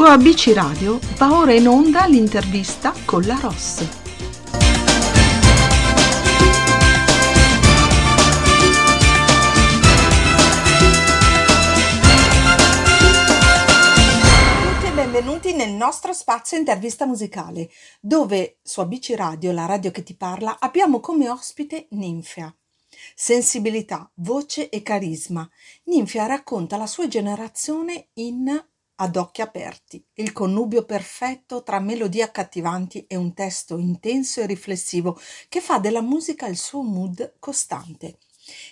Su ABC Radio va ora in onda l'intervista con la Ross. benvenuti nel nostro spazio intervista musicale, dove su ABC Radio, la radio che ti parla, abbiamo come ospite Ninfea. Sensibilità, voce e carisma. Ninfea racconta la sua generazione in Ad occhi aperti, il connubio perfetto tra melodie accattivanti e un testo intenso e riflessivo che fa della musica il suo mood costante.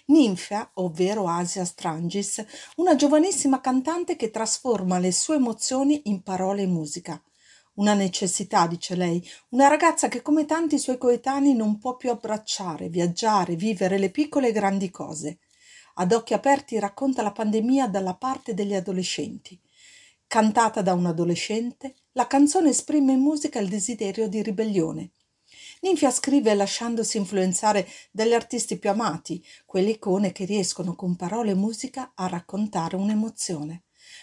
Ninfea, ovvero Asia Strangis, una giovanissima cantante che trasforma le sue emozioni in parole e musica. Una necessità, dice lei, una ragazza che come tanti suoi coetanei non può più abbracciare, viaggiare, vivere le piccole e grandi cose. Ad occhi aperti racconta la pandemia dalla parte degli adolescenti. Cantata da un adolescente, la canzone esprime in musica il desiderio di ribellione. Ninfia scrive lasciandosi influenzare dagli artisti più amati, quelle icone che riescono con parole e musica a raccontare un'emozione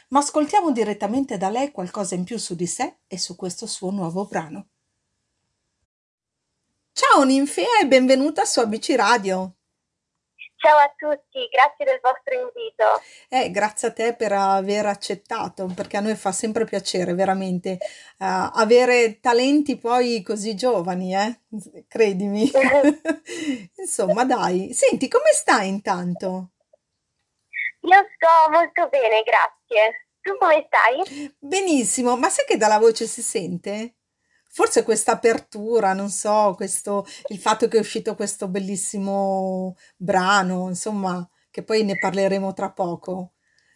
ma ascoltiamo direttamente da lei qualcosa in più su di sé e su questo suo nuovo brano. Ciao Ninfea e benvenuta su ABC Radio. Ciao a tutti, grazie del vostro invito. Eh, grazie a te per aver accettato, perché a noi fa sempre piacere veramente uh, avere talenti poi così giovani, eh? credimi. Insomma, dai, senti, come stai intanto? Io sto molto bene, grazie. Tu come stai? Benissimo, ma sai che dalla voce si sente? Forse questa apertura, non so, questo, il fatto che è uscito questo bellissimo brano, insomma, che poi ne parleremo tra poco.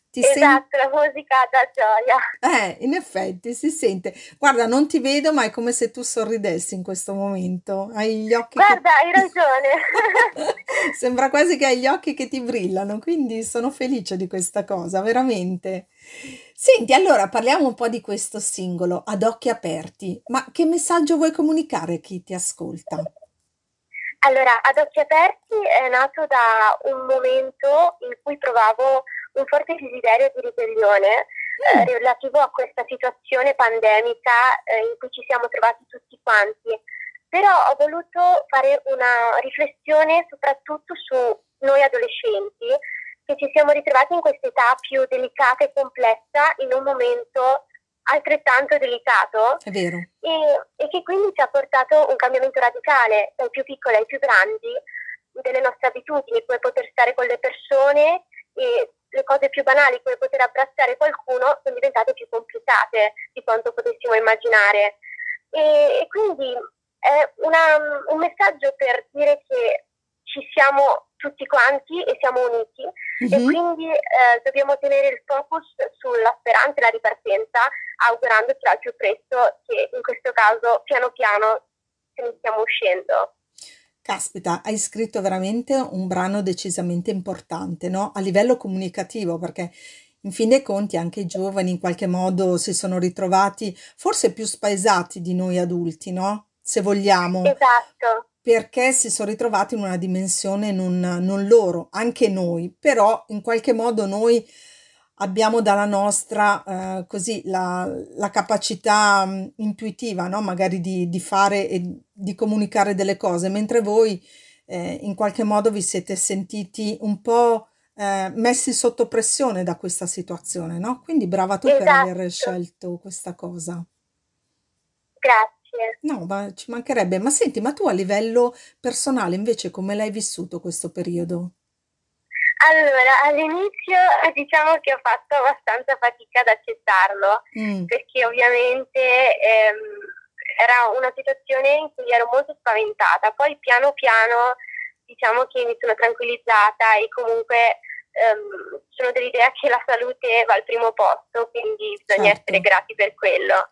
Ti esatto, sen- la musica da gioia. Eh, in effetti si sente. Guarda, non ti vedo, ma è come se tu sorridessi in questo momento. Hai gli occhi. Guarda, che... hai ragione. Sembra quasi che hai gli occhi che ti brillano, quindi sono felice di questa cosa, veramente. Senti, allora parliamo un po' di questo singolo, ad occhi aperti. Ma che messaggio vuoi comunicare a chi ti ascolta? Allora, ad occhi aperti è nato da un momento in cui provavo un forte desiderio di ribellione eh, mm. relativo a questa situazione pandemica eh, in cui ci siamo trovati tutti quanti. Però ho voluto fare una riflessione soprattutto su noi adolescenti che ci siamo ritrovati in questa età più delicata e complessa in un momento altrettanto delicato È vero. E, e che quindi ci ha portato un cambiamento radicale dai più piccoli ai più grandi delle nostre abitudini, come poter stare con le persone e le cose più banali come poter abbracciare qualcuno sono diventate più complicate di quanto potessimo immaginare. E, e quindi è una, un messaggio per dire che ci siamo tutti quanti e siamo uniti mm-hmm. e quindi eh, dobbiamo tenere il focus sulla speranza e la ripartenza augurandoci al più presto che in questo caso piano piano ce ne stiamo uscendo. Caspita, hai scritto veramente un brano decisamente importante, no? A livello comunicativo, perché in fin dei conti anche i giovani in qualche modo si sono ritrovati forse più spaesati di noi adulti, no? Se vogliamo. Esatto. Perché si sono ritrovati in una dimensione non, non loro, anche noi, però in qualche modo noi abbiamo dalla nostra eh, così la, la capacità mh, mm, intuitiva, no? magari di, di, fare e di comunicare delle cose, mentre voi eh, in qualche modo vi siete sentiti un po' eh, messi sotto pressione da questa situazione, no? Quindi brava tu esatto. per aver scelto questa cosa. Grazie. No, ma ci mancherebbe. Ma senti, ma tu a livello personale invece come l'hai vissuto questo periodo? Allora, all'inizio diciamo che ho fatto abbastanza fatica ad accettarlo, mm. perché ovviamente ehm, era una situazione in cui ero molto spaventata, poi piano piano diciamo che mi sono tranquillizzata e comunque ehm, sono dell'idea che la salute va al primo posto, quindi bisogna certo. essere grati per quello.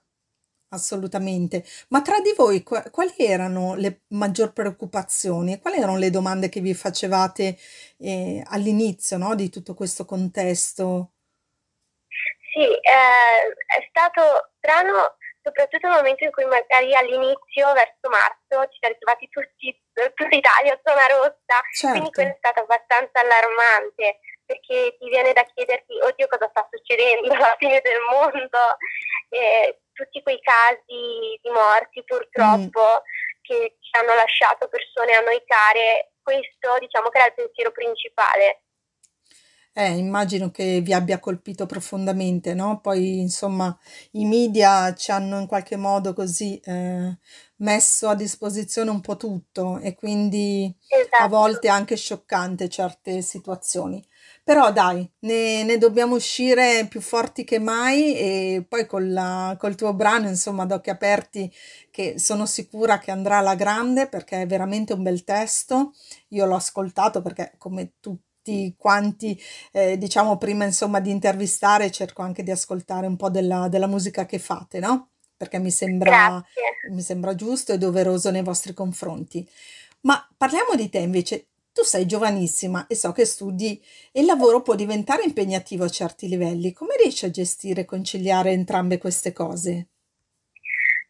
Assolutamente. Ma tra di voi qua- quali erano le maggior preoccupazioni e quali erano le domande che vi facevate eh, all'inizio, no, di tutto questo contesto? Sì, eh, è stato strano soprattutto nel momento in cui magari all'inizio, verso marzo, ci siamo ritrovati tutti, tutta Italia, zona rossa, quindi quello è certo. stato abbastanza allarmante. perché ti viene da chiederti, oddio cosa sta succedendo, la fine del mondo, e tutti quei casi di morti purtroppo mm. che ci hanno lasciato persone a noi care, questo diciamo che era il pensiero principale. Eh, immagino che vi abbia colpito profondamente, no? Poi, insomma, i media ci hanno in qualche modo così eh, messo a disposizione un po' tutto e quindi esatto. a volte anche scioccante certe situazioni. Però dai, ne, ne, dobbiamo uscire più forti che mai e poi con la, col tuo brano, insomma, ad occhi aperti, che sono sicura che andrà alla grande perché è veramente un bel testo. Io l'ho ascoltato perché come tutti quanti, eh, diciamo prima insomma di intervistare, cerco anche di ascoltare un po' della, della musica che fate, no? Perché mi sembra, mi sembra giusto e doveroso nei vostri confronti. Ma parliamo di te invece. Tu sei giovanissima e so che studi e il lavoro può diventare impegnativo a certi livelli. Come riesci a gestire e conciliare entrambe queste cose?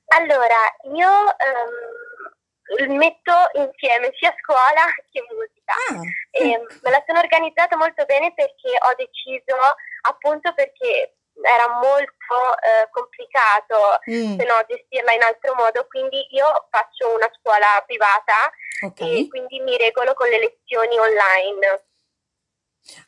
Allora, io um, metto insieme sia scuola che musica. Ah. E me la sono organizzata molto bene perché ho deciso, appunto perché era molto eh, complicato mm. se no gestirla in altro modo, quindi io faccio una scuola privata okay. e quindi mi regolo con le lezioni online.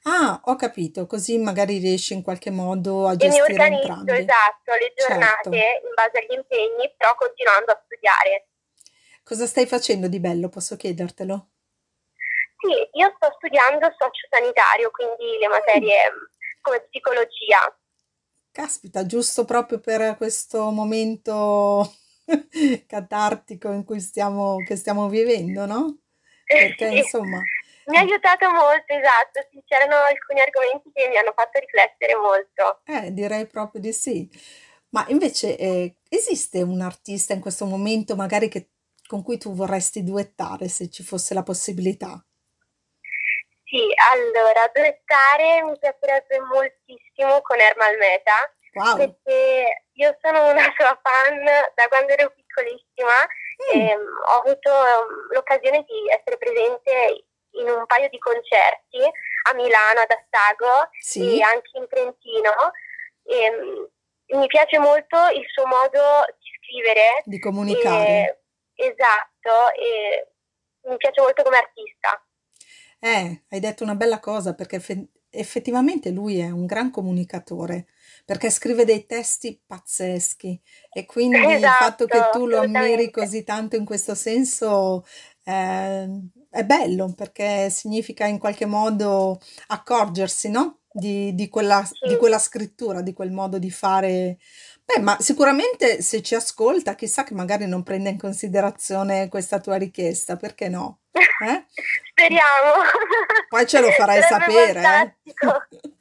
Ah, ho capito, così magari riesci in qualche modo a gestire e mi organizzo, entrambi. esatto, le giornate certo. in base agli impegni, però continuando a studiare. Cosa stai facendo di bello, posso chiedertelo? Sì, io sto studiando sociosanitario, quindi le materie mm. come psicologia. Caspita, giusto proprio per questo momento catartico in cui stiamo, che stiamo vivendo, no? Perché sì. insomma... Mi ha aiutato molto, esatto, sì, c'erano alcuni argomenti che mi hanno fatto riflettere molto. Eh, direi proprio di sì. Ma invece eh, esiste un artista in questo momento magari che, con cui tu vorresti duettare se ci fosse la possibilità? Sì, allora, duettare mi piacerebbe moltissimo con Ermal Meta, wow. perché io sono una sua fan da quando ero piccolissima mm. e um, ho avuto um, l'occasione di essere presente in un paio di concerti a Milano, ad Assago sì. e anche in Trentino. E, um, mi piace molto il suo modo di scrivere. Di comunicare. E, esatto, e mi piace molto come artista. Eh, hai detto una bella cosa perché eff- effettivamente lui è un gran comunicatore perché scrive dei testi pazzeschi e quindi esatto, il fatto che tu lo ammiri così tanto in questo senso eh, è bello perché significa in qualche modo accorgersi, no? Di, di, quella, sì. di quella scrittura, di quel modo di fare. Beh, ma sicuramente se ci ascolta, chissà che magari non prende in considerazione questa tua richiesta, perché no? Eh? Speriamo. Poi ce lo farai sapere.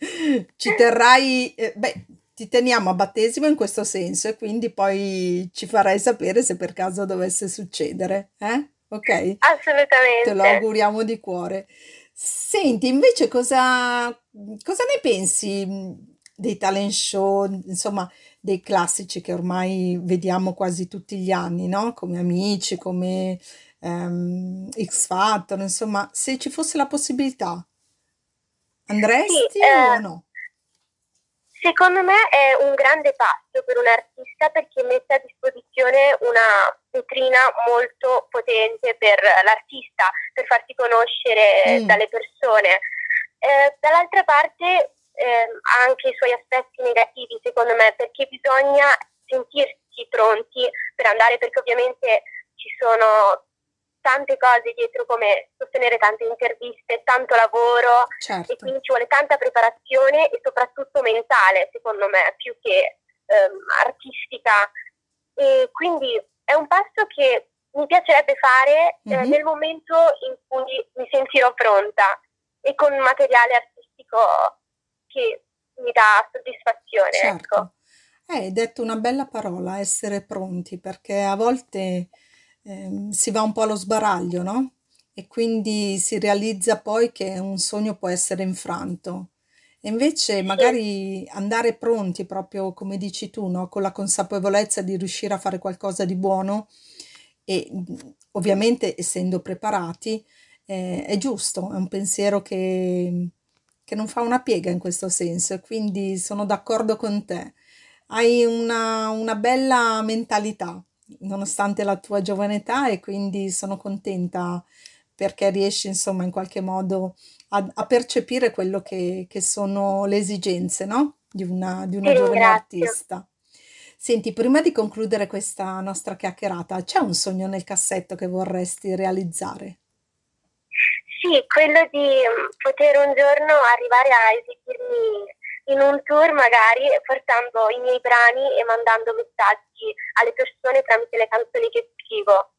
Eh? Ci terrai, eh, beh, ti teniamo a battesimo in questo senso e quindi poi ci farai sapere se per caso dovesse succedere. Eh? Ok? Assolutamente. Te lo auguriamo di cuore. Senti, invece cosa, cosa ne pensi dei talent show, insomma, dei classici che ormai vediamo quasi tutti gli anni, no? Come amici, come ehm, X Factor, insomma, se ci fosse la possibilità, andresti Sì, o eh, no? secondo me è un grande passo per un artista perché mette a disposizione una vetrina molto potente per l'artista, per farsi conoscere Mm, dalle persone. Eh, dall'altra parte eh, ha anche i suoi aspetti negativi, secondo me, perché bisogna sentirsi pronti per andare, perché ovviamente ci sono tante cose dietro come sostenere tante interviste, tanto lavoro certo. e quindi ci vuole tanta preparazione e soprattutto mentale, secondo me, più che ehm, artistica. E quindi è un passo che mi piacerebbe fare mm-hmm. eh, nel momento in cui mi sentirò pronta e con materiale artistico che mi dà soddisfazione. Ecco. Certo. Ecco. Eh, hai detto una bella parola, essere pronti, perché a volte eh, si va un po' allo sbaraglio, no? E quindi si realizza poi che un sogno può essere infranto. E invece magari andare pronti, proprio come dici tu, no? Con la consapevolezza di riuscire a fare qualcosa di buono e ovviamente essendo preparati, eh, è giusto, è un pensiero che che non fa una piega in questo senso e quindi sono d'accordo con te. Hai una, una bella mentalità nonostante la tua giovane età e quindi sono contenta perché riesci insomma in qualche modo a, a percepire quello che, che, sono le esigenze no? di una, di una giovane artista. Senti, prima di concludere questa nostra chiacchierata, c'è un sogno nel cassetto che vorresti realizzare? Sì, quello di mm, poter un giorno arrivare a esibirmi in un tour magari portando i miei brani e mandando messaggi alle persone tramite le canzoni che scrivo.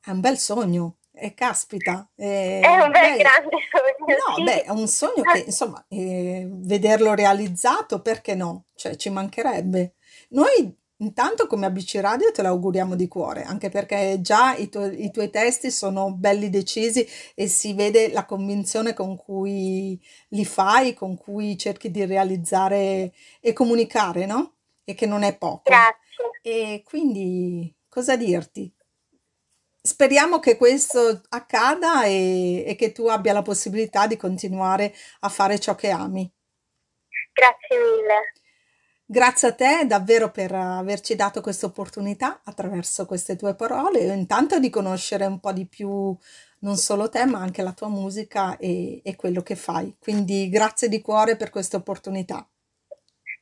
È un bel sogno. E eh, caspita, eh, è un bel beh, grande sogno. No, sì. beh, è un sogno che insomma, eh, vederlo realizzato, perché no? Cioè, ci mancherebbe. Noi intanto come ABC Radio te l'auguriamo di cuore, anche perché già i, tu- i tuoi testi sono belli decisi e si vede la convinzione con cui li fai, con cui cerchi di realizzare e comunicare, no? E che non è poco. Grazie. E quindi cosa dirti? Speriamo che questo accada e, e che tu abbia la possibilità di continuare a fare ciò che ami. Grazie mille. Grazie a te davvero per averci dato questa opportunità attraverso queste tue parole e intanto di conoscere un po' di più non solo te ma anche la tua musica e, e quello che fai. Quindi grazie di cuore per questa opportunità.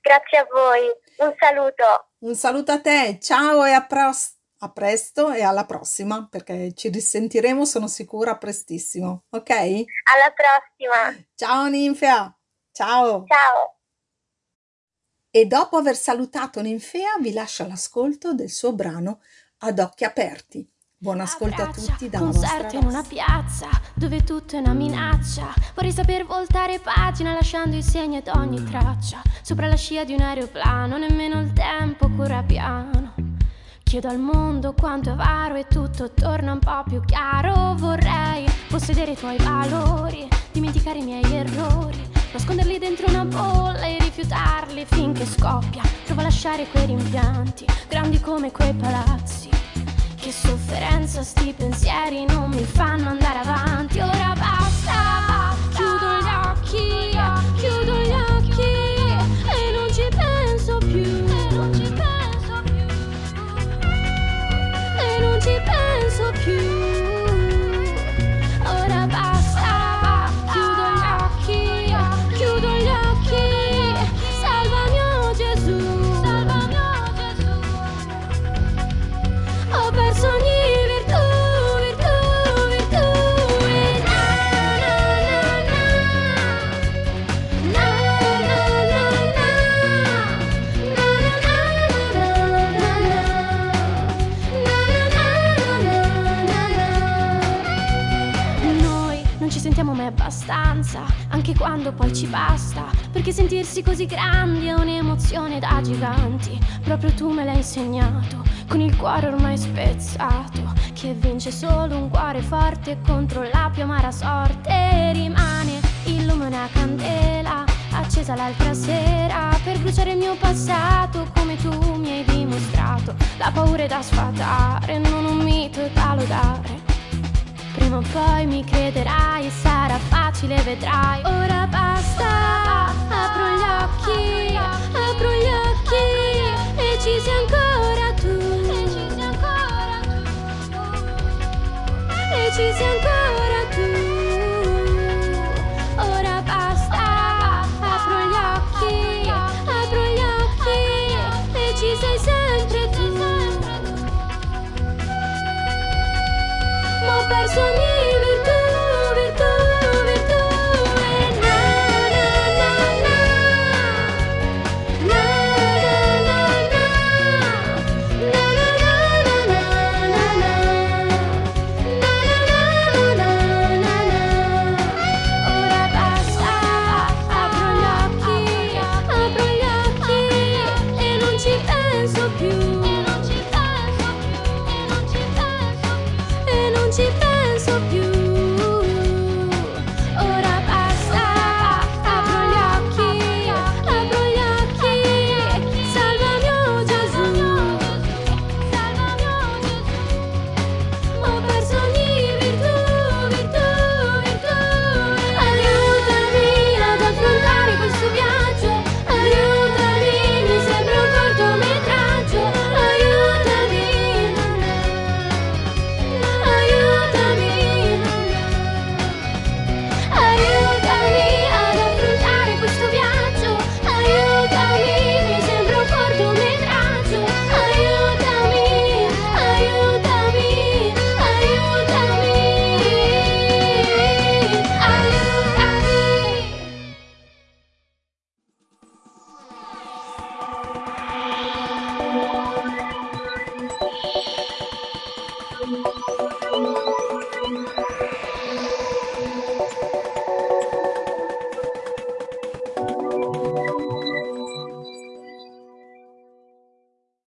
Grazie a voi, un saluto. Un saluto a te, ciao e a presto a presto e alla prossima, perché ci risentiremo, sono sicura, prestissimo. Ok? Alla prossima. Ciao Ninfea. Ciao. Ciao. E dopo aver salutato Ninfea, vi lascio all'ascolto del suo brano Ad occhi aperti. Buon ascolto a tutti dalla concerto in una piazza dove tutto è una minaccia. Vorrei saper voltare pagina lasciando i segni ad ogni traccia. Sopra la scia di un aeroplano, nemmeno il tempo corra piano. Chiedo al mondo quanto è varo e tutto torna un po' più chiaro. Vorrei possedere i tuoi valori, dimenticare i miei errori, nasconderli dentro una bolla e rifiutarli finché scoppia. Provo a lasciare quei rimpianti, grandi come quei palazzi. Che sofferenza sti pensieri non mi fanno andare avanti. Ora basta, chiudo gli occhi, quando poi ci basta, perché sentirsi così grandi è un'emozione da giganti. Proprio tu me l'hai insegnato, con il cuore ormai spezzato, che vince solo un cuore forte contro la più amara sorte. Rimane il lume una candela accesa l'altra sera per bruciare il mio passato come tu mi hai dimostrato. La paura è da sfatare, non un mito da lodare. Prima o poi mi crederai, sarà facile, vedrai. Ora basta, apro gli occhi, apro gli occhi e ci sei ancora tu. E ci sei ancora tu.